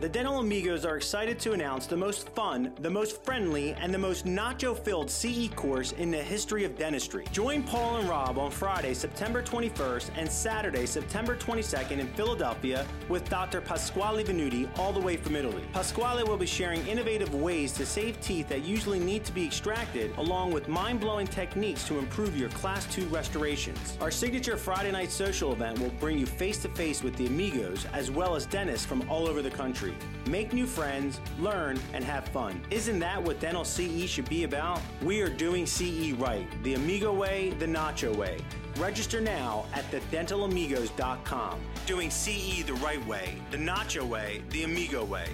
The Dental Amigos are excited to announce the most fun, the most friendly, and the most nacho filled CE course in the history of dentistry. Join Paul and Rob on Friday, September 21st and Saturday, September 22nd in Philadelphia with Dr. Pasquale Venuti, all the way from Italy. Pasquale will be sharing innovative ways to save teeth that usually need to be extracted, along with mind blowing techniques to improve your Class 2 restorations. Our signature Friday night social event will bring you face to face with the Amigos as well as dentists from all over the country Make new friends, learn, and have fun. Isn't that what Dental CE should be about? We are doing CE right, the Amigo way, the Nacho way. Register now at thedentalamigos.com. Doing CE the right way, the Nacho way, the Amigo way.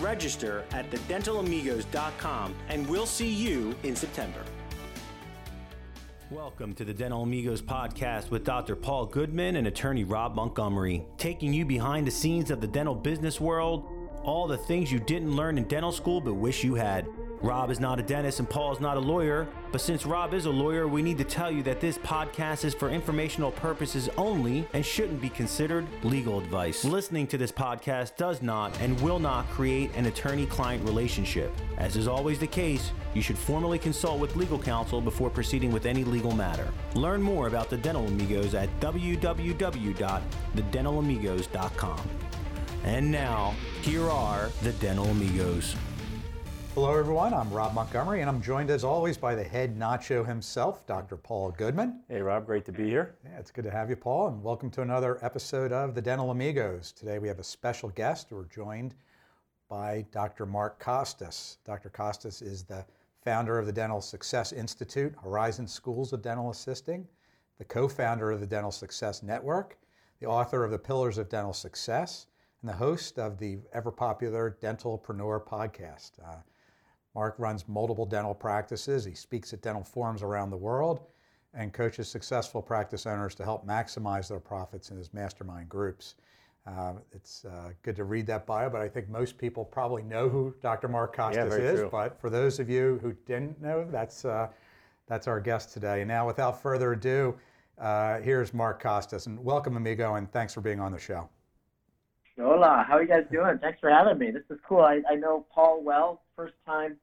Register at thedentalamigos.com and we'll see you in September. Welcome to the Dental Amigos podcast with Dr. Paul Goodman and attorney Rob Montgomery, taking you behind the scenes of the dental business world all the things you didn't learn in dental school but wish you had. Rob is not a dentist and Paul is not a lawyer, but since Rob is a lawyer, we need to tell you that this podcast is for informational purposes only and shouldn't be considered legal advice. Listening to this podcast does not and will not create an attorney client relationship. As is always the case, you should formally consult with legal counsel before proceeding with any legal matter. Learn more about the Dental Amigos at www.thedentalamigos.com. And now, here are the Dental Amigos. Hello, everyone. I'm Rob Montgomery, and I'm joined as always by the head nacho himself, Dr. Paul Goodman. Hey, Rob. Great to be here. Yeah, it's good to have you, Paul, and welcome to another episode of the Dental Amigos. Today we have a special guest. We're joined by Dr. Mark Costes. Dr. Costes is the founder of the Dental Success Institute, Horizon Schools of Dental Assisting, the co founder of the Dental Success Network, the author of The Pillars of Dental Success, and the host of the ever popular Dentalpreneur podcast. Uh, Mark runs multiple dental practices. He speaks at dental forums around the world and coaches successful practice owners to help maximize their profits in his mastermind groups. Uh, it's uh, good to read that bio, but I think most people probably know who Dr. Mark Costes yeah, is. True. But for those of you who didn't know, that's uh, that's our guest today. And now, without further ado, uh, here's Mark Costes. and welcome, amigo, and thanks for being on the show. Hola, how are you guys doing? Thanks for having me. This is cool. I, I know Paul well. First time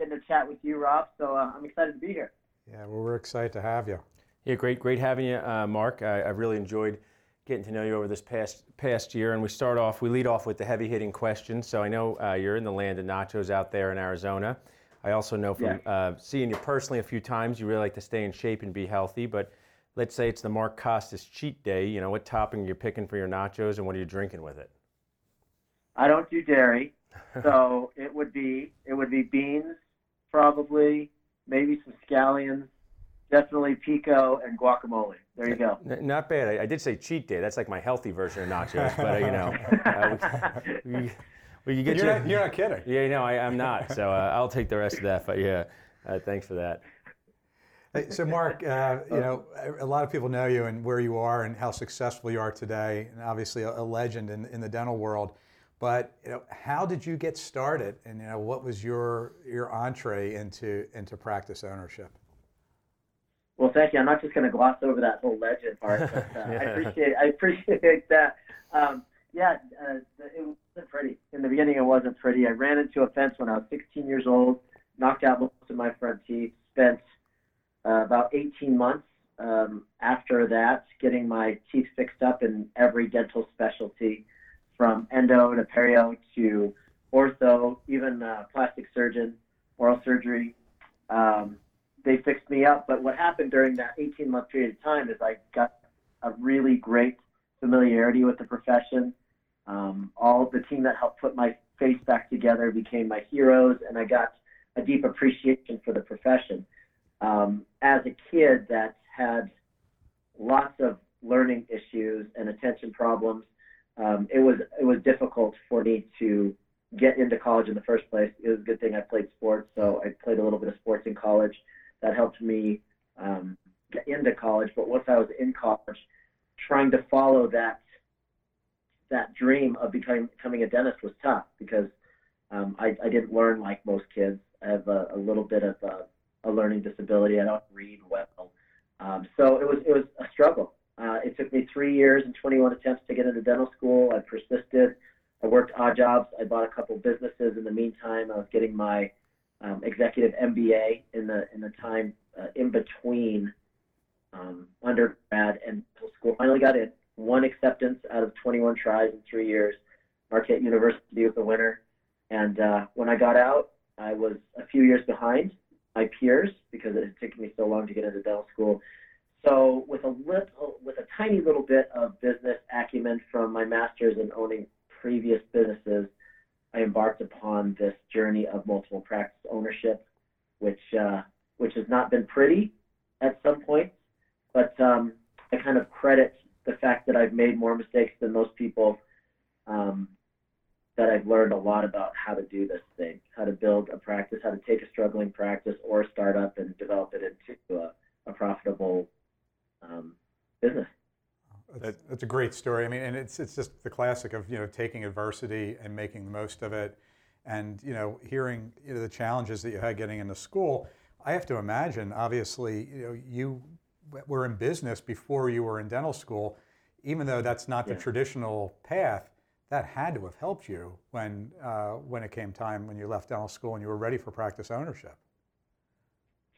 getting to chat with you, Rob. So uh, I'm excited to be here. Yeah, well, we're excited to have you. Yeah, great, great having you, uh, Mark. I, have really enjoyed getting to know you over this past past year. And we start off, we lead off with the heavy hitting questions. So I know uh, you're in the land of nachos out there in Arizona. I also know from yeah. Uh, seeing you personally a few times, you really like to stay in shape and be healthy. But let's say it's the Mark Costes cheat day. You know, what topping are you're picking for your nachos, and what are you drinking with it? I don't do dairy, so it would be it would be beans, probably maybe some scallions, definitely pico and guacamole. There you go. N- not bad. I, I, did say cheat day. That's like my healthy version of nachos, but uh, you know, uh, we, we, get you're, you. Not, you're not kidding. Yeah, no, I, am not. So uh, I'll take the rest of that. But yeah, uh, thanks for that. Hey, so Mark, uh, you know, a lot of people know you and where you are and how successful you are today, and obviously a, a legend in, in the dental world. But you know, how did you get started, and you know, what was your your entree into into practice ownership? Well, thank you. I'm not just going to gloss over that whole legend part, but uh, yeah. I appreciate I appreciate that. Um, yeah, uh, it wasn't pretty. In the beginning, it wasn't pretty. I ran into a fence when I was 16 years old, knocked out most of my front teeth. Spent uh, about 18 months um, after that getting my teeth fixed up in every dental specialty from endo to perio to ortho, even uh, plastic surgeon, oral surgery. Um, they fixed me up. But what happened during that 18 month period of time is I got a really great familiarity with the profession. Um, all the team that helped put my face back together became my heroes, and I got a deep appreciation for the profession. Um, as a kid that had lots of learning issues and attention problems, um, it was it was difficult for me to get into college in the first place. It was a good thing I played sports, so I played a little bit of sports in college. That helped me um, get into college. But once I was in college, trying to follow that that dream of becoming becoming a dentist was tough because um, I, I didn't learn like most kids. I have a, a little bit of a, a learning disability. I don't read well, um, so it was it was a struggle. Uh, it took me three years and 21 attempts to get into dental school. I persisted. I worked odd jobs. I bought a couple businesses in the meantime. I was getting my um, executive MBA in the in the time uh, in between um, undergrad and school. Finally got in. One acceptance out of 21 tries in three years. Marquette University was the winner. And uh, when I got out, I was a few years behind my peers because it had taken me so long to get into dental school. So with a little, with a tiny little bit of business acumen from my master's in owning previous businesses, I embarked upon this journey of multiple practice ownership, which uh, which has not been pretty at some points, but um, I kind of credit the fact that I've made more mistakes than most people. Um, that I've learned a lot about how to do this thing, how to build a practice, how to take a struggling practice or a startup and develop it into a, a profitable um, business. That's, that's, a great story. I mean, and it's it's just the classic of you know taking adversity and making the most of it, and you know hearing you know the challenges that you had getting into school. I have to imagine, obviously, you know you were in business before you were in dental school, even though that's not yeah. the traditional path that had to have helped you when uh, when it came time when you left dental school and you were ready for practice ownership.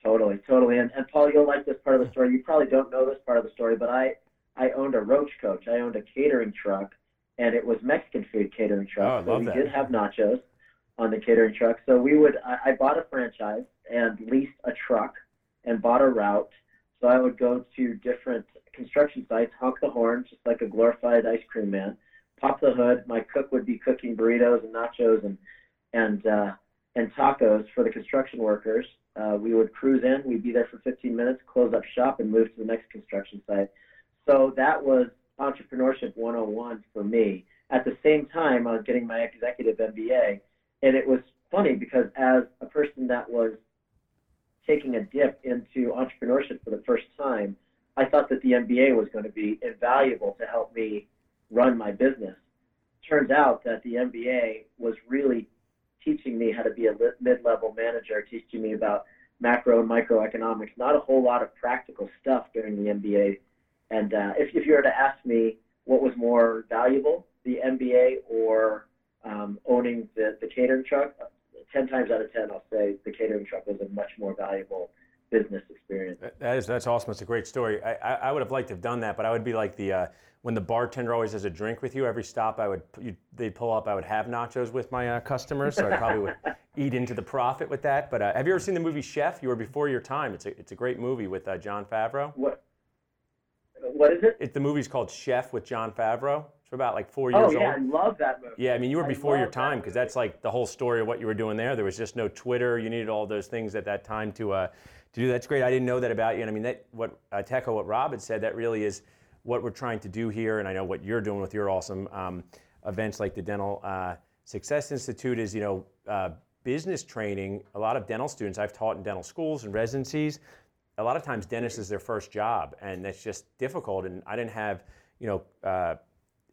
Totally, totally. And, and Paul, you'll like this part of the story. You probably don't know this part of the story, but I I owned a roach coach. I owned a catering truck, and it was Mexican food catering truck. Oh, so we that. did have nachos on the catering truck. So we would I, I bought a franchise and leased a truck and bought a route. So I would go to different construction sites, honk the horn, just like a glorified ice cream man pop the hood. My cook would be cooking burritos and nachos and and uh, and tacos for the construction workers. Uh, we would cruise in. We'd be there for 15 minutes, close up shop, and move to the next construction site. So that was entrepreneurship 101 for me. At the same time, I was getting my executive MBA, and it was funny because as a person that was taking a dip into entrepreneurship for the first time, I thought that the MBA was going to be invaluable to help me run my business. Turns out that the MBA was really teaching me how to be a mid-level manager, teaching me about macro and microeconomics, not a whole lot of practical stuff during the MBA. And uh, if, if you were to ask me what was more valuable, the MBA or um, owning the, the catering truck, 10 times out of 10, I'll say the catering truck was a much more valuable business experience. That is that's awesome. It's a great story. I, I, I would have liked to have done that, but I would be like the uh, when the bartender always has a drink with you. Every stop I would they'd pull up. I would have nachos with my uh, customers, so I probably would eat into the profit with that. But uh, have you ever seen the movie Chef? You were before your time. It's a it's a great movie with uh, Jon Favreau. What what is it? it? The movie's called Chef with john Favreau. It's about like four years old. Oh yeah, old. I love that movie. Yeah, I mean you were before your time because that that's like the whole story of what you were doing there. There was just no Twitter. You needed all those things at that time to uh, to do. That's great. I didn't know that about you. And I mean, that what uh, Techo, what Rob had said, that really is what we're trying to do here. And I know what you're doing with your awesome um, events like the Dental uh, Success Institute is, you know, uh, business training. A lot of dental students I've taught in dental schools and residencies. A lot of times, dentist is their first job, and that's just difficult. And I didn't have, you know, uh,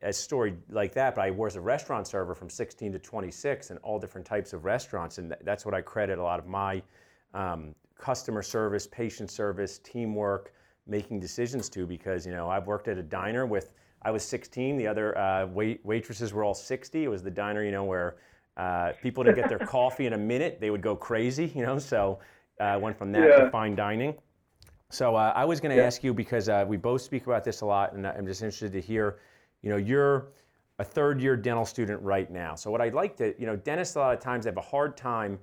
a story like that, but I was a restaurant server from 16 to 26 in all different types of restaurants, and that's what I credit a lot of my um, customer service, patient service, teamwork, making decisions to because you know I've worked at a diner with I was 16, the other uh, wait, waitresses were all 60. It was the diner, you know, where uh, people didn't get their coffee in a minute, they would go crazy, you know. So I uh, went from that yeah. to fine dining. So uh, I was going to yeah. ask you because uh, we both speak about this a lot, and I'm just interested to hear, you know, you're a third year dental student right now. So what I'd like to, you know, dentists a lot of times have a hard time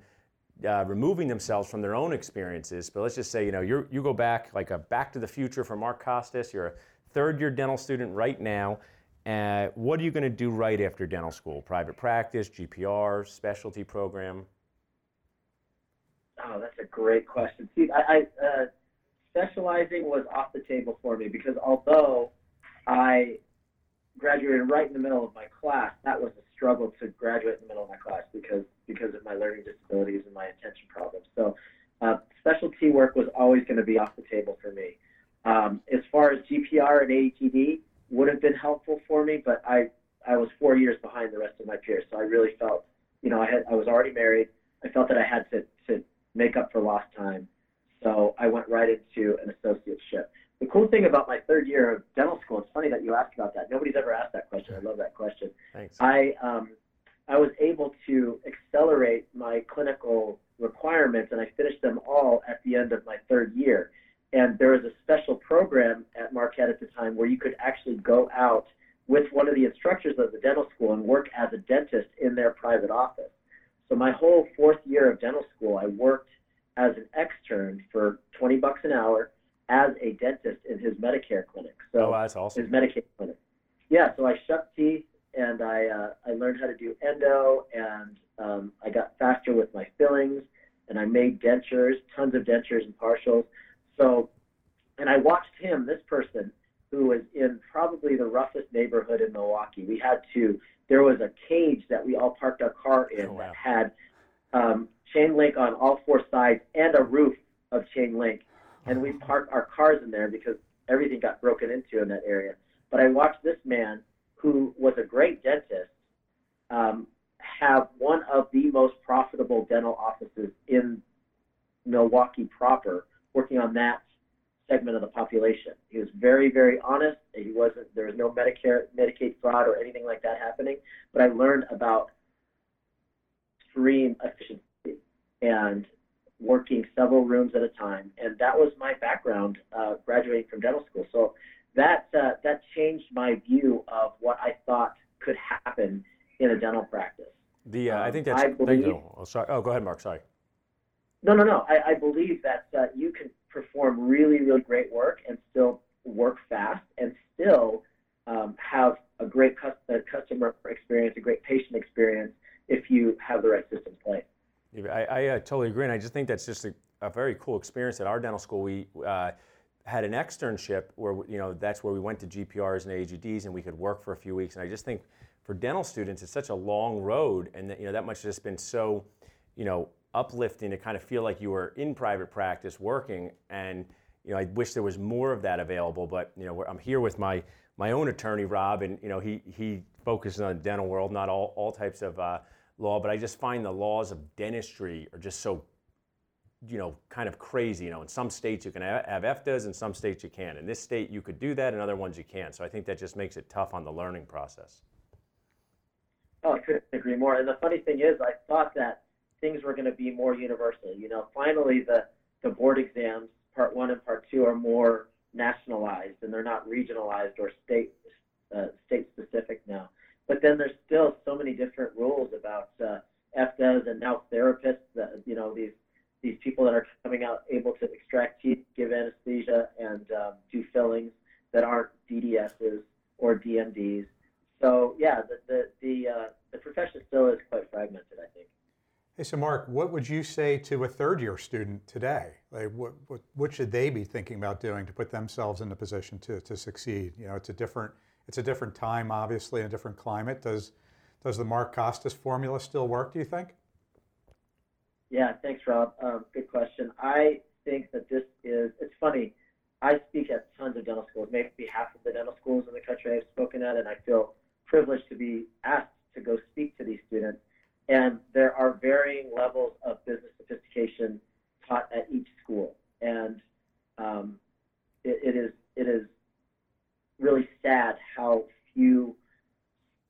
uh, removing themselves from their own experiences. But let's just say, you know, you you go back like a Back to the Future for Mark Costes. You're a third year dental student right now. Uh, what are you going to do right after dental school? Private practice, GPR, specialty program? Oh, that's a great question. See, I, I uh, specializing was off the table for me because although I graduated right in the middle of my class, that was a struggle to graduate in the middle of my class because because of my learning disabilities and my attention problems. So uh, specialty work was always going to be off the table for me. Um, as far as GPR and AEGD would have been helpful for me, but I I was four years behind the rest of my peers, so I really felt, you know, I had I was already married. I felt that I had to to make up for lost time, so I went right into an associateship. The cool thing about my third year of dental school, it's funny that you asked about that. Nobody's ever asked that question. I love that question. Thanks. I um, I was able to accelerate my clinical requirements, and I finished them all at the end of my third year. And there was a special program at Marquette at the time where you could actually go out with one of the instructors of the dental school and work as a dentist in their private office. So my whole fourth year of dental school, I worked as an extern for 20 bucks an hour as a dentist in his Medicare clinic. So oh, that's awesome. His Medicaid clinic. Yeah, so I shucked teeth and I uh, I learned how to do endo and um, I got faster with my fillings and I made dentures, tons of dentures and partials. So, and I watched him, this person who was in probably the roughest neighborhood in Milwaukee. We had to, there was a cage that we all parked our car in oh, wow. that had um, chain link on all four sides and a roof of chain link. And we parked our cars in there because everything got broken into in that area. But I watched this man who was a great dentist um, have one of the most profitable dental offices in Milwaukee proper, working on that segment of the population. He was very, very honest. He wasn't. There was no Medicare, Medicaid fraud or anything like that happening. But I learned about extreme efficiency and working several rooms at a time, and that was my background uh, graduating from dental school. So that uh, that changed my view of what I thought could happen in a dental practice. The uh, um, I think that's. I believe, oh, sorry. Oh, go ahead, Mark. Sorry. No, no, no. I, I believe that uh, you can perform really, really great work and still work fast and still um, have a great customer experience, a great patient experience if you have the right systems played. I, I uh, totally agree, and I just think that's just a, a very cool experience at our dental school. We uh, had an externship where you know that's where we went to GPRs and AGDs, and we could work for a few weeks. And I just think for dental students, it's such a long road, and that, you know that much has just been so, you know, uplifting to kind of feel like you were in private practice working. And you know, I wish there was more of that available. But you know, I'm here with my my own attorney, Rob, and you know, he he focuses on the dental world, not all all types of uh, law, but I just find the laws of dentistry are just so you know, kind of crazy. You know, in some states you can have EFDAs, in some states you can't. In this state you could do that, in other ones you can't. So I think that just makes it tough on the learning process. Oh, I couldn't agree more. And the funny thing is, I thought that things were going to be more universal. You know, finally the the board exams, part one and part two, are more nationalized and they're not regionalized or state uh, state specific now. But then there's still so many different rules about uh, and now therapists. That, you know, these these people that are coming out able to extract teeth, give anesthesia, and um, do fillings that aren't DDSs or DMDs. So yeah, the the the, uh, the profession still is quite fragmented, I think. Hey, so Mark, what would you say to a third year student today? Like, what, what, what should they be thinking about doing to put themselves in a position to, to succeed? You know, it's a different it's a different time, obviously, a different climate. Does does the Mark Costes formula still work? Do you think? Yeah, thanks, Rob. Um, good question. I think that this is, it's funny. I speak at tons of dental schools, maybe half of the dental schools in the country I've spoken at, and I feel privileged to be asked to go speak to these students. And there are varying levels of business sophistication taught at each school. And um, it, it is it is really sad how few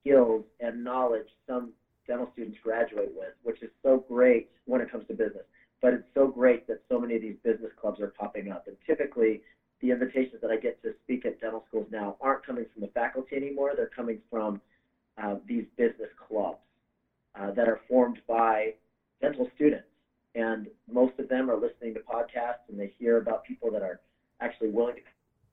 skills and knowledge some dental students graduate with, which is so great when it comes to business. But it's so great that so many of these business clubs are popping up. And typically, the invitations that I get to speak at dental schools now aren't coming from the faculty anymore. They're coming from uh, these business clubs uh, that are formed by dental students. And most of them are listening to podcasts and they hear about people that are actually willing to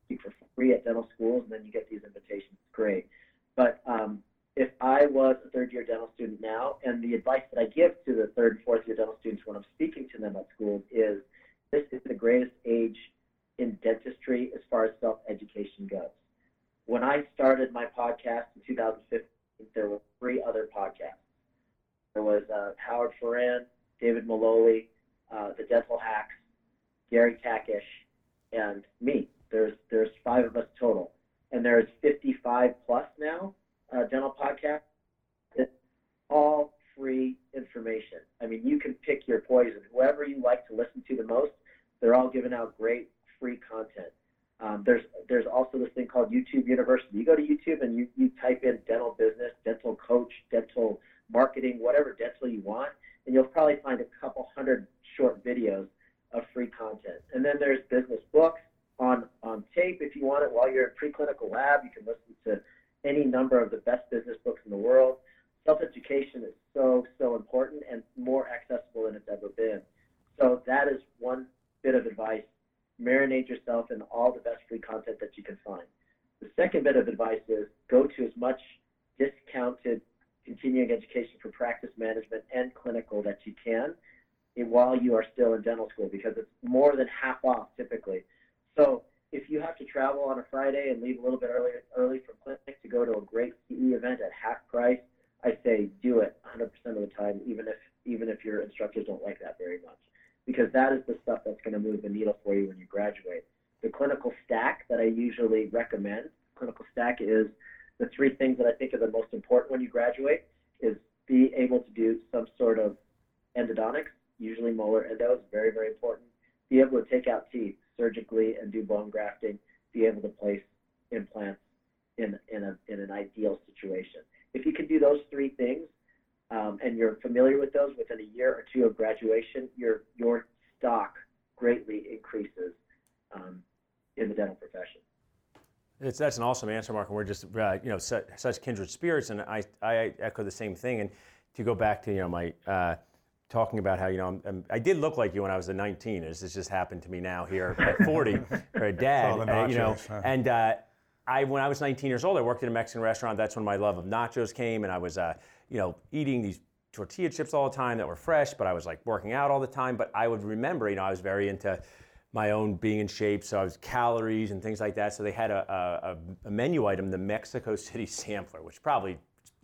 speak for free at dental schools. And then you get these invitations. It's great. But um, if I was a third year dental student now, and the advice that I give to the third and fourth year dental students when I'm speaking to them at schools is this is the greatest age in dentistry as far as self education goes. When I started my podcast in 2015, there were three other podcasts. There was uh, Howard Farran, David Maloley, uh, the Dental Hacks, Gary Takacs, and me. There's there's five of us total, and there's 55 plus now uh, dental podcast. It's all free information. I mean, you can pick your poison. Whoever you like to listen to the most, they're all giving out great free content. Um, there's there's also this thing called YouTube University. You go to YouTube and you, you type in dental business, dental coach, dental marketing, whatever dental you want, and you'll probably find a couple hundred short videos of free content. And then there's business books on, on tape if you want it while you're in preclinical lab. You can listen to any number of the best business books in the world. Self education is so, so important and more accessible than it's ever been. So that is one bit of advice. Marinate yourself in all the best free content that you can find. The second bit of advice is go to as much discounted continuing education for practice management and clinical that you can while you are still in dental school because it's more than half off typically. So if you have to travel on a Friday and leave a little bit early, early from clinic to go to a great CE event at half price, I say do it 100% of the time, even if even if your instructors don't like that very much, because that is the stuff that's going to move the needle for you when you graduate. The clinical stack that I usually recommend, clinical stack is the three things that I think are the most important when you graduate is be able to do some sort of endodontics, usually molar endo is very, very important. Be able to take out teeth surgically and do bone grafting. Be able to place implants in, in, a, in an ideal situation. If you can do those three things um, and you're familiar with those within a year or two of graduation, your, your stock greatly increases um, in the dental profession. It's, that's an awesome answer, Mark. And we're just, uh, you know, such, such, kindred spirits. And I, I echo the same thing. And to go back to, you know, my uh, talking about how, you know, I'm, I'm, i did look like you when I was a 19. This just happened to me now here at 40 for a dad. Uh, you know, and uh, I, when I was 19 years old, I worked in a Mexican restaurant. That's when my love of nachos came. And I was, uh, you know, eating these tortilla chips all the time that were fresh, but I was like working out all the time. But I would remember, you know, I was very into, my own being in shape, so I was calories and things like that. So they had a, a, a menu item, the Mexico City Sampler, which probably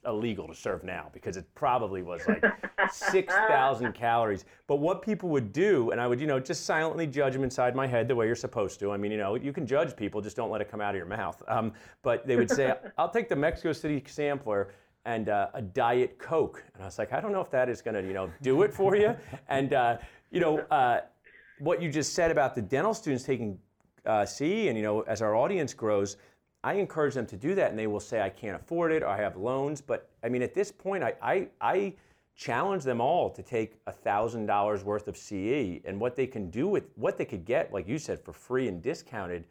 illegal to serve now because it probably was like 6,000 calories. But what people would do, and I would, you know, just silently judge them inside my head the way you're supposed to. I mean, you know, you can judge people, just don't let it come out of your mouth. Um, but they would say, I'll take the Mexico City Sampler and uh, a Diet Coke. And I was like, I don't know if that is going to, you know, do it for you. And, uh, you know, uh, what you just said about the dental students taking uh, CE, and you know, as our audience grows, I encourage them to do that, and they will say, "I can't afford it," or "I have loans." But I mean, at this point, I I, I challenge them all to take thousand dollars worth of CE, and what they can do with what they could get, like you said, for free and discounted,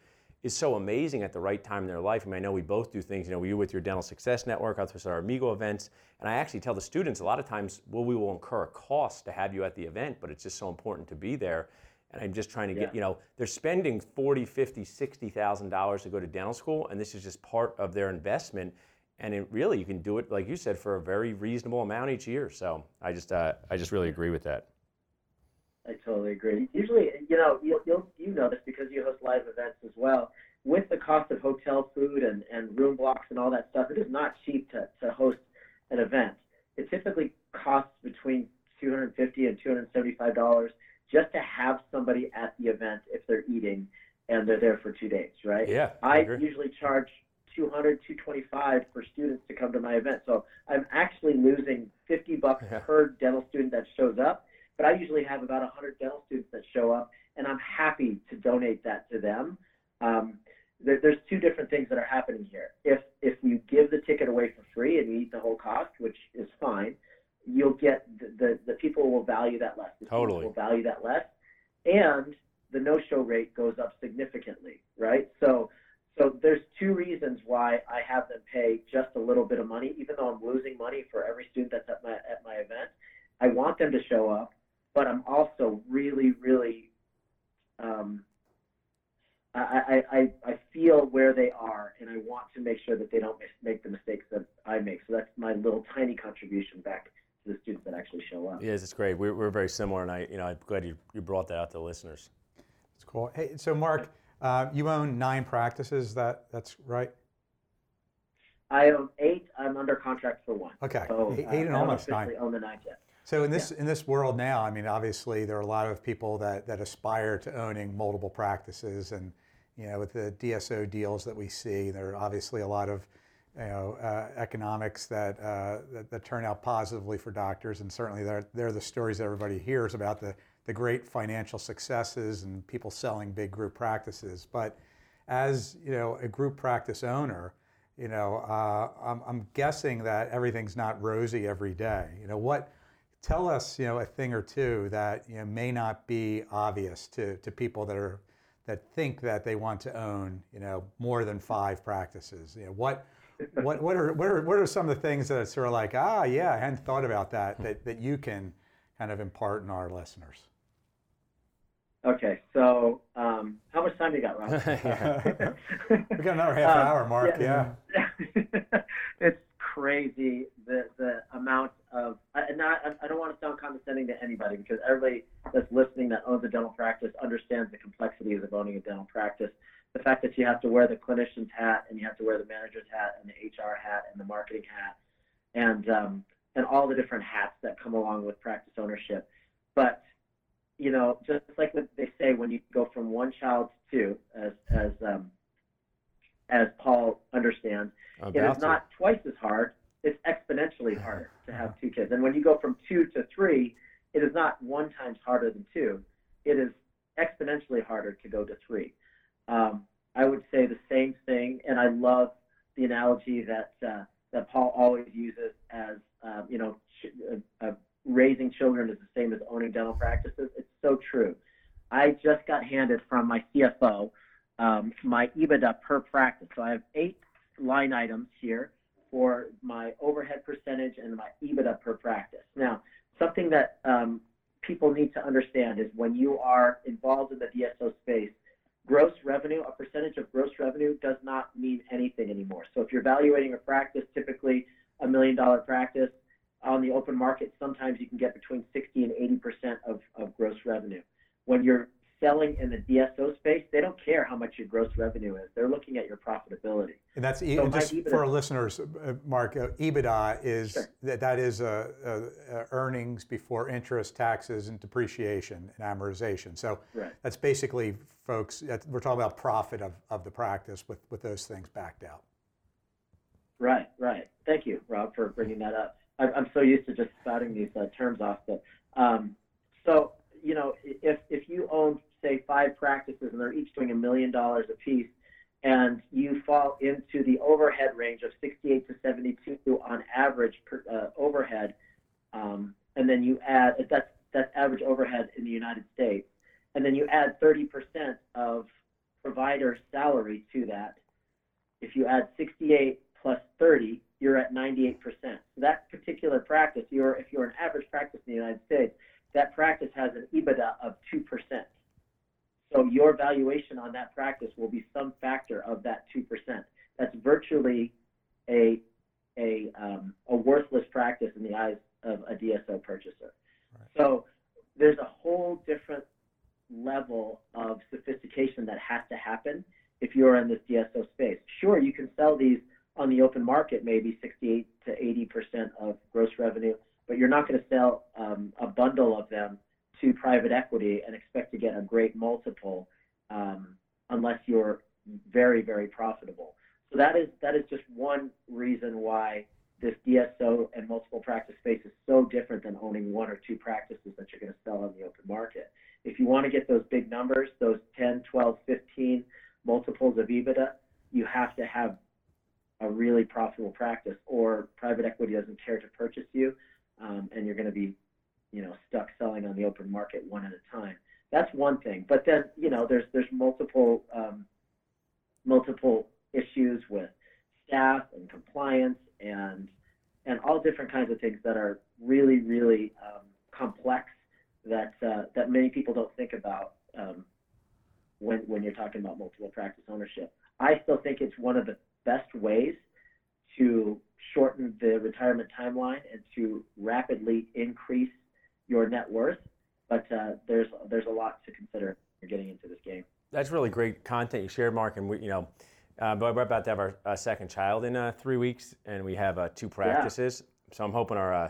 is so amazing at the right time in their life. I mean, I know we both do things. You know, you with your Dental Success Network, I with our Amigo events, and I actually tell the students a lot of times, well, we will incur a cost to have you at the event, but it's just so important to be there and I'm just trying to get, yeah. you know, they're spending 40, 50, 60,000 dollars to go to dental school and this is just part of their investment and it really you can do it like you said for a very reasonable amount each year. So, I just uh, I just really agree with that. I totally agree. Usually, you know, you'll, you'll you know this because you host live events as well. With the cost of hotel food and, and room blocks and all that stuff, it is not cheap to, to host an event. It typically costs between 250 and 275 dollars just to have somebody at the event if they're eating and they're there for two days, right? Yeah. I, I usually charge 200, 225 for students to come to my event. So I'm actually losing 50 bucks yeah. per dental student that shows up, but I usually have about 100 dental students that show up, and I'm happy to donate that to them. Um, there, there's two different things that are happening here. If if you give the ticket away for free and you eat the whole cost, which is fine, you'll get the, the, the people will value that less. The totally. will value that less. And the no-show rate goes up significantly, right? So, so there's two reasons why I have them pay just a little bit of money, even though I'm losing money for every student that's at my at my event. I want them to show up, but I'm also really, really, um, I, I, I feel where they are, and I want to make sure that they don't make the mistakes that I make. So that's my little tiny contribution back to the students that actually show up. Yes, it's great. We're, we're very similar, and I, you know, I'm glad you, you brought that out to the listeners. That's cool. Hey, so Mark, uh, you own nine practices. That that's right. I own eight. I'm under contract for one. Okay, so, eight, eight and almost nine. Own the nine yet. So in this yeah. in this world now, I mean, obviously there are a lot of people that that aspire to owning multiple practices, and you know, with the DSO deals that we see, there are obviously a lot of you know, uh, economics that, uh, that, that turn out positively for doctors, and certainly they're, they're the stories that everybody hears about the, the great financial successes and people selling big group practices. But as you know, a group practice owner, you know, uh, I'm, I'm guessing that everything's not rosy every day. You know, what? Tell us, you know, a thing or two that you know may not be obvious to to people that are that think that they want to own, you know, more than five practices. You know, what? What, what are what are what are some of the things that are sort of like ah yeah I hadn't thought about that that, that you can kind of impart in our listeners. Okay, so um, how much time you got, Rob? we got another half um, hour, Mark. Yeah. yeah. it's crazy the the amount of. And not, I don't want to sound condescending to anybody because everybody that's listening that owns a dental practice understands the complexities of owning a dental practice. The fact that you have to wear the clinician's hat and you have to wear the manager's hat and the HR hat and the marketing hat, and um, and all the different hats that come along with practice ownership. But you know, just like they say, when you go from one child to two, as as um, as Paul understands, it is to. not twice as hard. It's exponentially harder to have two kids. And when you go from two to three, it is not one times harder than two. It is exponentially harder to go to three. Um, I would say the same thing, and I love the analogy that uh, that Paul always uses as uh, you know a, a raising children is the same as owning dental practices. It's so true. I just got handed from my CFO um, my EBITDA per practice. So I have eight line items here for my overhead percentage and my EBITDA per practice. Now, something that um, people need to understand is when you are involved in the DSO space, gross revenue, a percentage of gross revenue does not mean anything anymore. So if you're evaluating a practice, typically a million dollar practice, on the open market, sometimes you can get between 60 and 80% of, of gross revenue. When you're selling in the DSO space, they don't care how much your gross revenue is. They're looking at your profitability. And that's so just EBITDA, for our listeners, uh, Mark. Uh, EBITDA is sure. that that is uh, uh, earnings before interest, taxes, and depreciation and amortization. So right. that's basically, folks. We're talking about profit of, of the practice with with those things backed out. Right, right. Thank you, Rob, for bringing that up. I'm so used to just spouting these uh, terms off. But um, so you know, if if you own five practices and they're each doing a million dollars a piece, and you fall into the overhead range of 68 to 72 on average per, uh, overhead, um, and then you add that's that's average overhead in the United States, and then you add 30% of provider salary to that. If you add 68 plus 30, you're at 98%. So that particular practice, you're, if you're an average practice in the United States, that practice has an EBITDA of 2%. So your valuation on that practice will be some factor of that 2%. That's virtually a, a, um, a worthless practice in the eyes of a DSO purchaser. Right. So there's a whole different level of sophistication that has to happen if you're in this DSO space. Sure, you can sell these on the open market maybe 68 to 80 percent of gross revenue, but you're not going to sell um, a bundle of them to private equity and expect to get a great multiple um, unless you're very very profitable. So that is that is just one reason why this DSO and multiple practice space is so different than owning one or two practices that you're going to sell on the open market. If you want to get those big numbers, those 10, 12, 15 multiples of EBITDA, you have to have a really profitable practice, or private equity doesn't care to purchase you, um, and you're going to be, you know, stuck selling on the open market one at a time. That's one thing. But then, you know, there's there's multiple um, multiple issues with staff and compliance and and all different kinds of things that are really really um, complex that uh, that many people don't think about um, when when you're talking about multiple practice ownership. I still think it's one of the best ways to shorten the retirement timeline and to rapidly increase your net worth. But uh, there's there's a lot to consider you're getting into this game. That's really great content you shared, Mark. And we, you know, uh, we're about to have our uh, second child in uh, three weeks, and we have uh, two practices. Yeah. So I'm hoping our uh,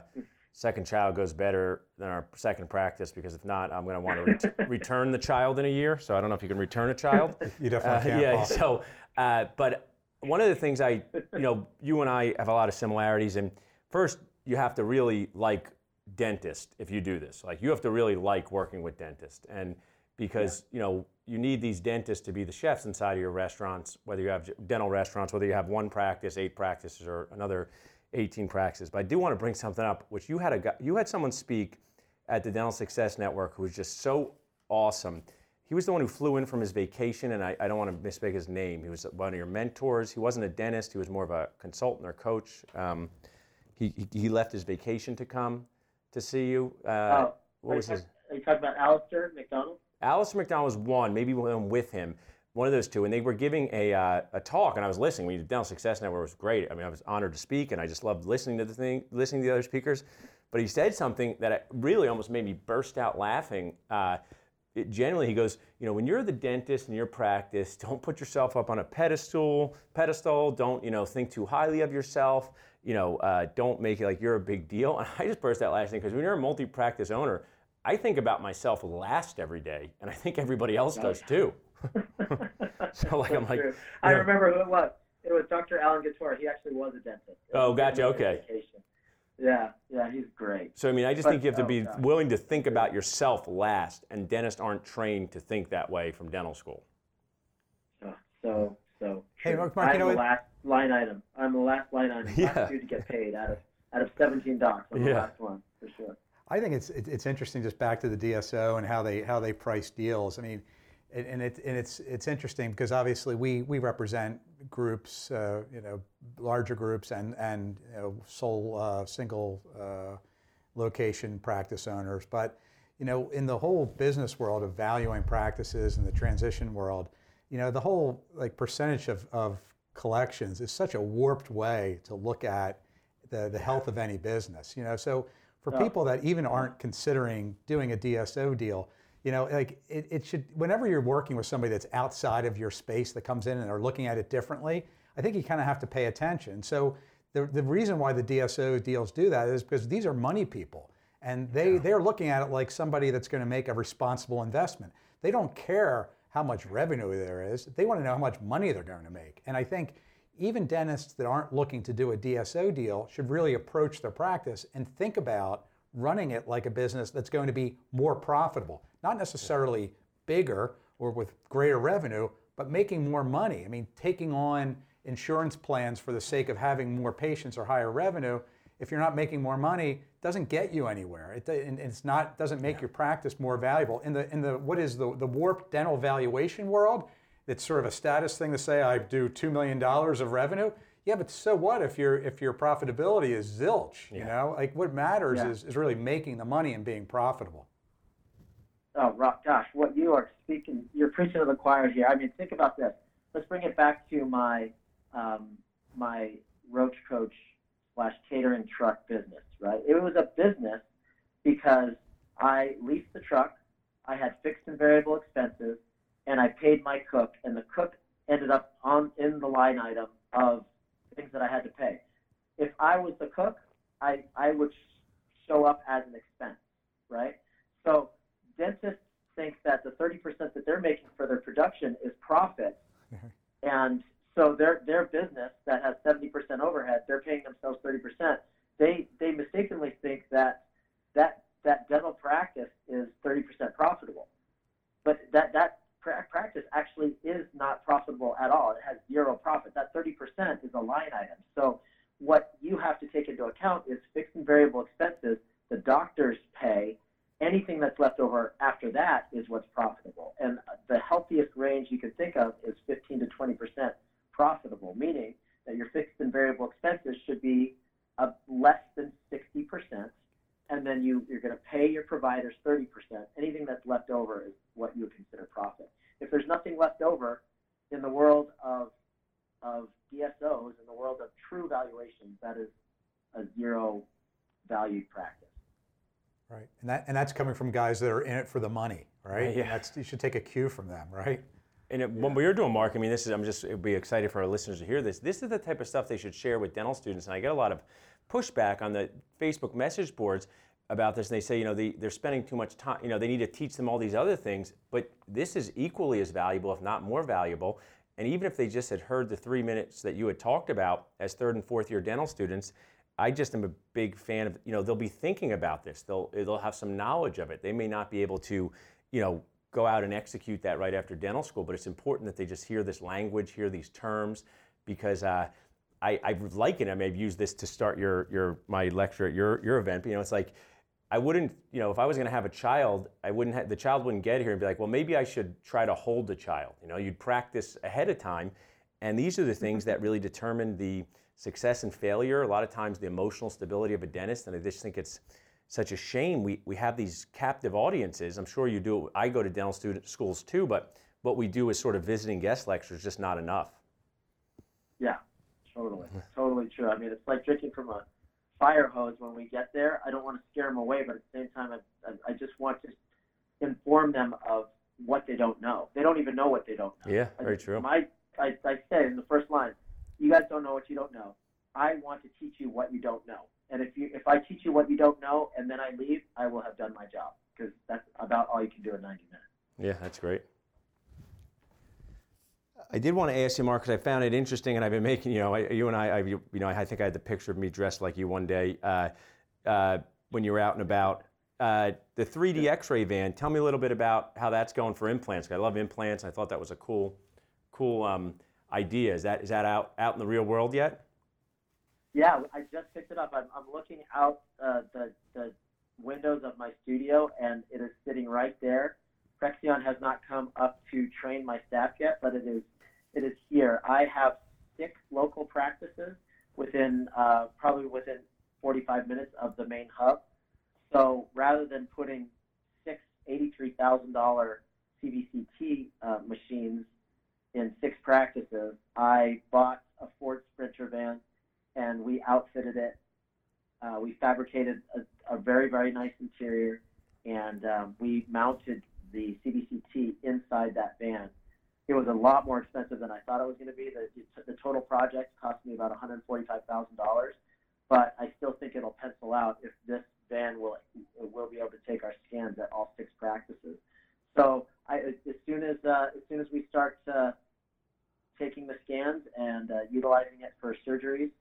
second child goes better than our second practice because if not, I'm going to want to ret- return the child in a year. So I don't know if you can return a child. you definitely can. Yeah. So, but one of the things I, you know, you and I have a lot of similarities. And first, you have to really like dentist if you do this. Like you have to really like working with dentists, and because yeah. you know you need these dentists to be the chefs inside of your restaurants, whether you have dental restaurants, whether you have one practice, eight practices, or another 18 practices. But I do want to bring something up, which you had a you had someone speak at the Dental Success Network who was just so awesome. He was the one who flew in from his vacation, and I, I don't want to misspeak his name. He was one of your mentors. He wasn't a dentist. He was more of a consultant or coach. Um, he, he, he left his vacation to come to see you. Uh, oh, what was are, his? Are you talking about Alistair McDonald? Alistair McDonald was one, maybe one with him, one of those two, and they were giving a, uh, a talk, and I was listening. We Dental Success Network was great. I mean, I was honored to speak, and I just loved listening to the thing, listening to the other speakers. But he said something that really almost made me burst out laughing. Uh, it, generally, he goes, you know, when you're the dentist in your practice, don't put yourself up on a pedestal. Pedestal. Don't you know think too highly of yourself. You know, uh, don't make it like you're a big deal. And I just burst out laughing because when you're a multi-practice owner, I think about myself last every day, and I think everybody else does too. so like I'm like, True. I remember who it was. It was Dr. Alan Gator. He actually was a dentist. Oh, gotcha, okay. Vacation. Yeah, yeah, he's great. So I mean, I just But- think you have to oh, be God. willing to think about yourself last, and dentists aren't trained to think that way from dental school. Oh, so, so. Hey, true. Mark, Mark, you I'm know the last line item. I'm the last line item. Yeah. Last dude to get paid out of out of 17 docs. I'm the Yeah. last one for sure. I think it's it's interesting just back to the DSO and how they how they price deals. I mean, and and, it, and it's it's interesting because obviously we we represent groups, uh, you know, larger groups and and you know, sole uh, single uh, location practice owners. But you know, in the whole business world of valuing practices and the transition world, you know, the whole like percentage of, of collections is such a warped way to look at the, the health of any business. You know, so for Yeah. people that even aren't considering doing a DSO deal, you know, like it, it should, whenever you're working with somebody that's outside of your space that comes in and are looking at it differently, I think you kind of have to pay attention. So the, the reason why the DSO deals do that is because these are money people and they, they're looking at it like somebody that's going to make a responsible investment. They don't care how much revenue there is. They want to know how much money they're going to make. And I think even dentists that aren't looking to do a DSO deal should really approach their practice and think about running it like a business that's going to be more profitable, not necessarily bigger or with greater revenue, but making more money. I mean, taking on insurance plans for the sake of having more patients or higher revenue, if you're not making more money, doesn't get you anywhere. It, and it's not doesn't make your practice more valuable. In the in the what is the the warped dental valuation world, it's sort of a status thing to say I do two million dollars of revenue. Yeah, but so what if your if your profitability is zilch? You know, like what matters Yeah. is, is really making the money and being profitable. Oh, Rob, gosh, what you are speaking, you're preaching to the choir here. I mean, think about this. Let's bring it back to my um, my roach coach slash catering truck business, right? It was a business because I leased the truck, I had fixed and variable expenses, and I paid my cook, and the cook ended up on in the line item of things that I had to pay. If I was the cook, I I would show up as an expense, right? So dentists think that the 30% that they're making for their production is profit. and so their their business that has 70% overhead, they're paying themselves 30%. They they mistakenly think that that that dental practice is 30% profitable. But that that pra- practice actually is not profitable at all. It has zero profit. That 30% is a line item. So what you have to take into account is fixed and variable expenses, the doctors pay, anything that's left over after that is what's profitable. And the healthiest range you can think of is 15 to 20 percent profitable, meaning that your fixed and variable expenses should be less than 60 percent, and then you, you're going to pay your providers 30 percent. Anything that's left over is what you would consider profit. If there's nothing left over in the world of of DSOs, in the world of true valuations, that is a zero valued practice. Right, and that's coming from guys that are in it for the money, right? Yeah. That's you should take a cue from them, right? And it, when we were doing Mark, I mean, this is I'm just it'd be excited for our listeners to hear this. This is the type of stuff they should share with dental students, and I get a lot of pushback on the Facebook message boards about this. And they say, you know, they, they're spending too much time. You know, they need to teach them all these other things, but this is equally as valuable, if not more valuable. And even if they just had heard the three minutes that you had talked about as third and fourth year dental students, I just am a big fan of, you know, they'll be thinking about this. They'll, they'll have some knowledge of it. They may not be able to, you know, go out and execute that right after dental school, but it's important that they just hear this language, hear these terms, because uh, I, I liken. I mean, I've used this to start your your my lecture at your your event. But, you know, it's like I wouldn't, you know, if I was going to have a child, I wouldn't. Have, the child wouldn't get here and be like, well, maybe I should try to hold the child. You know, you'd practice ahead of time, and these are the things that really determine the success and failure. A lot of times, the emotional stability of a dentist, and I just think it's such a shame we, we have these captive audiences. I'm sure you do. I go to dental student schools too, but what we do is sort of visiting guest lectures, just not enough. Yeah, totally, totally true. I mean, it's like drinking from a fire hose when we get there. I don't want to scare them away, but at the same time, I, I, I just want to inform them of what they don't know. They don't even know what they don't know. Yeah, very true. My, I, I say in the first line, you guys don't know what you don't know. I want to teach you what you don't know. And if you if I teach you what you don't know and then I leave, I will have done my job because that's about all you can do in 90 minutes. Yeah, that's great. I did want to ask you, Mark, because I found it interesting, and I've been making, you know, you and I, I, you know, I think I had the picture of me dressed like you one day uh, uh, when you were out and about. Uh, the 3D X-ray van. Tell me a little bit about how that's going for implants. I love implants. I thought that was a cool, cool um, idea. Is that is that out out in the real world yet? Yeah, I just picked it up. I'm, I'm looking out uh, the the windows of my studio, and it is sitting right there. Prexion has not come up to train my staff yet, but it is it is here. I have six local practices within uh, probably within 45 minutes of the main hub. So rather than putting six $83,000 CBCT uh, machines in six practices, I bought a Ford Sprinter van and we outfitted it. Uh, we fabricated a, a, very, very nice interior and um, we mounted the CBCT inside that van it was a lot more expensive than I thought it was going to be. The, the total project cost me about $145,000, but I still think it'll pencil out if this van will will be able to take our scans at all six practices. So I, as soon as uh, as soon as we start uh, taking the scans and uh, utilizing it for surgeries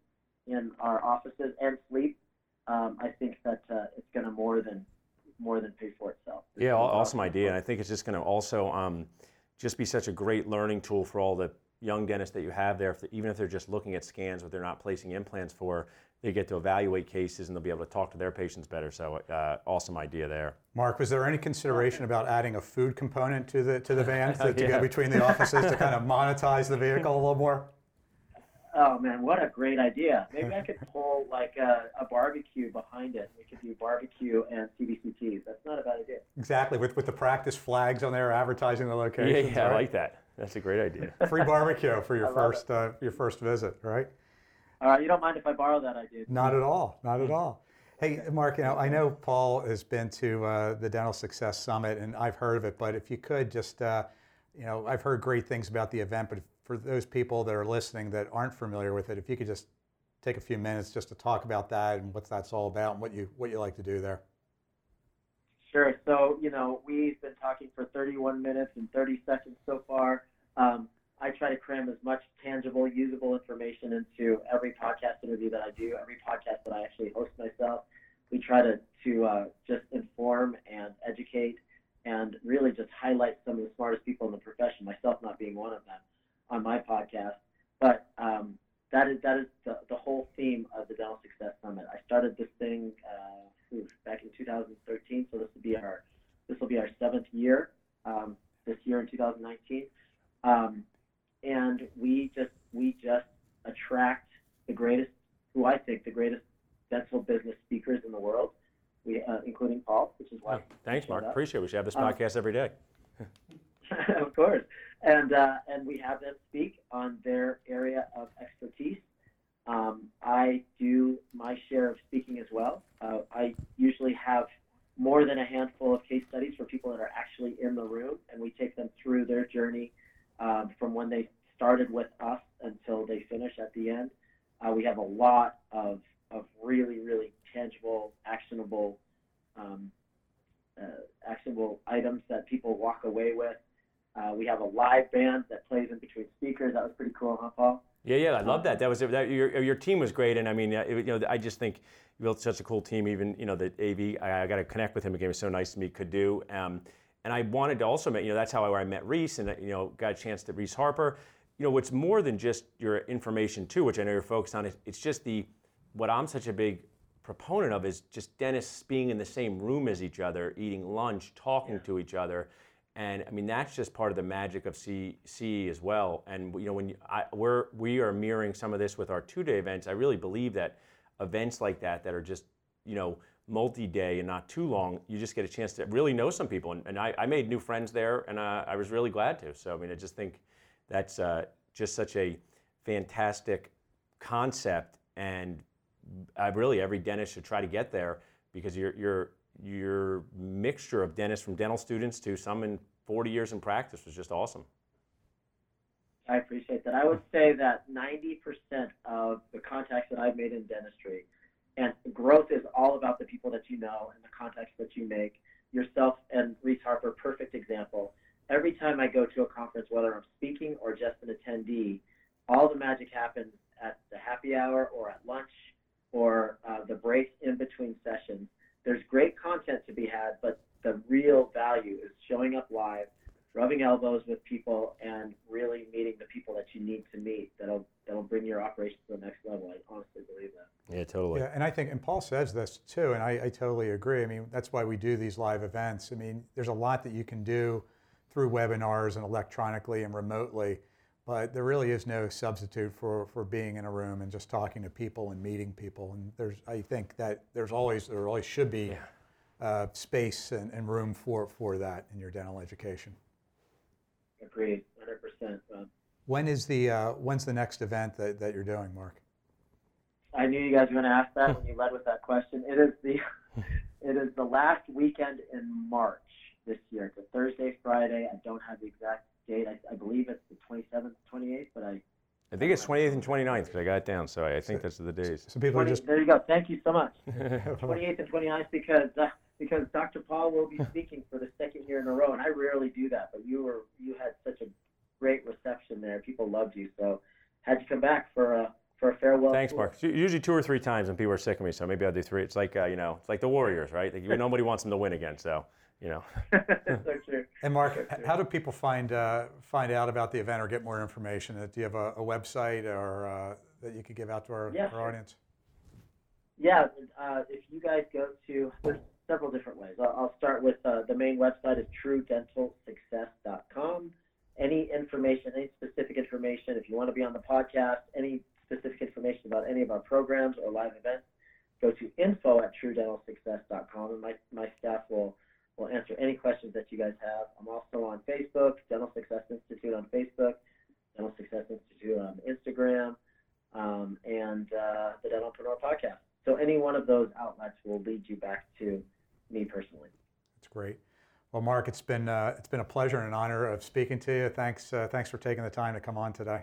in our offices and sleep, um, I think that uh, it's going to more than more than pay for itself. yeah, awesome idea, and I think it's just going to also. Um, just be such a great learning tool for all the young dentists that you have there. If even if they're just looking at scans, but they're not placing implants for, they get to evaluate cases and they'll be able to talk to their patients better. So, uh, awesome idea there. Mark, was there any consideration about adding a food component to the to the van to, to yeah. go between the offices to kind of monetize the vehicle a little more? Oh man, what a great idea! Maybe I could pull like a, a barbecue behind it. We could do barbecue and CBCTs. That's not a bad idea. Exactly, with with the practice flags on there advertising the location. Yeah, yeah right? I like that. That's a great idea. Free barbecue for your first uh, your first visit, right? All right, you don't mind if I borrow that idea? Not at all. Not at all. Hey, Mark, you know, I know Paul has been to uh, the Dental Success Summit, and I've heard of it. But if you could just, uh, you know, I've heard great things about the event, but for those people that are listening that aren't familiar with it, if you could just take a few minutes just to talk about that and what that's all about and what you what you like to do there. Sure. So you know we've been talking for 31 minutes and 30 seconds so far. Um, I try to cram as much tangible, usable information into every podcast interview that I do, every podcast that I actually host myself. We try to to uh, just inform and educate and really just highlight some of the smartest people in the profession, myself not being one of them on my podcast. But um, that is that is the, the whole theme of the Dental Success Summit. I started this thing uh, back in 2013, so this will be our this will be our seventh year um, this year in 2019, um, and we just we just attract the greatest, who I think the greatest dental business speakers in the world. We, uh, including Paul, which is why. Oh, thanks, Mark. Up. Appreciate it. We should have this um, podcast every day. of course and uh, and we have them speak on their area of expertise. Um, I do my share of speaking as well. Uh, I usually have more than a handful of case studies for people that are actually in the room, and we take them through their journey um, from when they started with us until they finish at the end. Uh, we have a lot of, of really, really tangible, actionable, um, uh, actionable items that people walk away with uh, we have a live band that plays in between speakers. That was pretty cool, huh, Paul? Yeah, yeah, I love that. That was that, your your team was great, and I mean, uh, you know, I just think you built such a cool team. Even you know, the AV, I, I got to connect with him again. It was so nice to meet. Could do. Um, and I wanted to also, you know, that's how I met Reese, and you know, got a chance to Reese Harper. You know, what's more than just your information too, which I know you're focused on. It's just the what I'm such a big proponent of is just dentists being in the same room as each other, eating lunch, talking yeah. to each other. And I mean, that's just part of the magic of CE as well. And you know, when you, I, we're we are mirroring some of this with our two-day events, I really believe that events like that that are just you know multi-day and not too long, you just get a chance to really know some people. And, and I, I, made new friends there, and uh, I was really glad to. So I mean, I just think that's uh, just such a fantastic concept, and I really every dentist should try to get there because you're you're your mixture of dentists from dental students to some in 40 years in practice was just awesome. I appreciate that. I would say that 90% of the contacts that I've made in dentistry, and growth is all about the people that you know and the contacts that you make. Yourself and Reese Harper, perfect example. Every time I go to a conference, whether I'm speaking or just an attendee, all the magic happens at the happy hour or at lunch or uh, the break in between sessions there's great content to be had, but the real value is showing up live, rubbing elbows with people, and really meeting the people that you need to meet. That'll that'll bring your operation to the next level. I honestly believe that. Yeah, totally. Yeah, and I think, and Paul says this too, and I, I totally agree. I mean, that's why we do these live events. I mean, there's a lot that you can do through webinars and electronically and remotely but there really is no substitute for, for being in a room and just talking to people and meeting people. And there's, I think that there's always, there always should be yeah. uh, space and, and room for, for that in your dental education. Agreed, 100%. When is the, uh, when's the next event that, that you're doing, Mark? I knew you guys were going to ask that when you led with that question. It is the, it is the last weekend in March this year. It's a Thursday, Friday. I don't have the exact date. I, I believe it's the 27th, 28th, but I. I think it's 28th and 29th because I got it down, so I think that's the days. So people 20, are just. There you go. Thank you so much. 28th and 29th because uh, because Dr. Paul will be speaking for the second year in a row, and I rarely do that, but you were you had such a great reception there. People loved you, so had to come back for a for a farewell. Thanks, tour. Mark. Usually two or three times when people are sick of me, so maybe I'll do three. It's like uh, you know, it's like the Warriors, right? Like, nobody wants them to win again, so you know. so true. And Mark, so how do people find uh, find out about the event or get more information? Do you have a, a website or uh, that you could give out to our, yeah, our audience? Yeah, uh, if you guys go to there's several different ways. I'll, start with uh, the main website is truedentalsuccess.com. Any information, any specific information, if you want to be on the podcast, any specific information about any of our programs or live events, go to info at truedentalsuccess.com, and my, my staff will We'll answer any questions that you guys have. I'm also on Facebook, Dental Success Institute on Facebook, Dental Success Institute on Instagram, um, and uh, the Dentalpreneur podcast. So any one of those outlets will lead you back to me personally. That's great. Well, Mark, it's been uh, it's been a pleasure and an honor of speaking to you. Thanks uh, thanks for taking the time to come on today.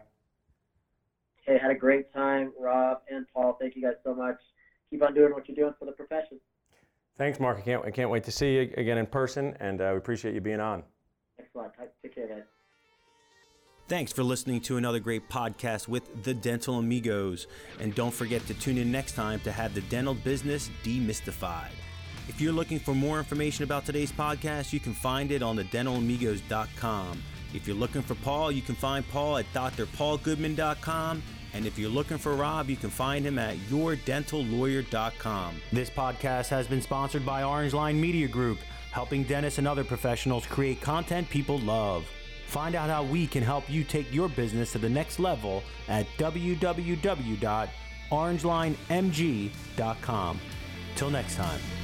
Hey, had a great time, Rob and Paul. Thank you guys so much. Keep on doing what you're doing for the profession. Thanks, Mark. I can't, I can't wait to see you again in person, and uh, we appreciate you being on. Excellent. Take care, guys. Thanks for listening to another great podcast with the Dental Amigos. And don't forget to tune in next time to have the dental business demystified. If you're looking for more information about today's podcast, you can find it on the dentalamigos.com. If you're looking for Paul, you can find Paul at drpaulgoodman.com and if you're looking for Rob, you can find him at yourdentallawyer.com. This podcast has been sponsored by Orange Line Media Group, helping dentists and other professionals create content people love. Find out how we can help you take your business to the next level at www.orangelinemg.com. Till next time.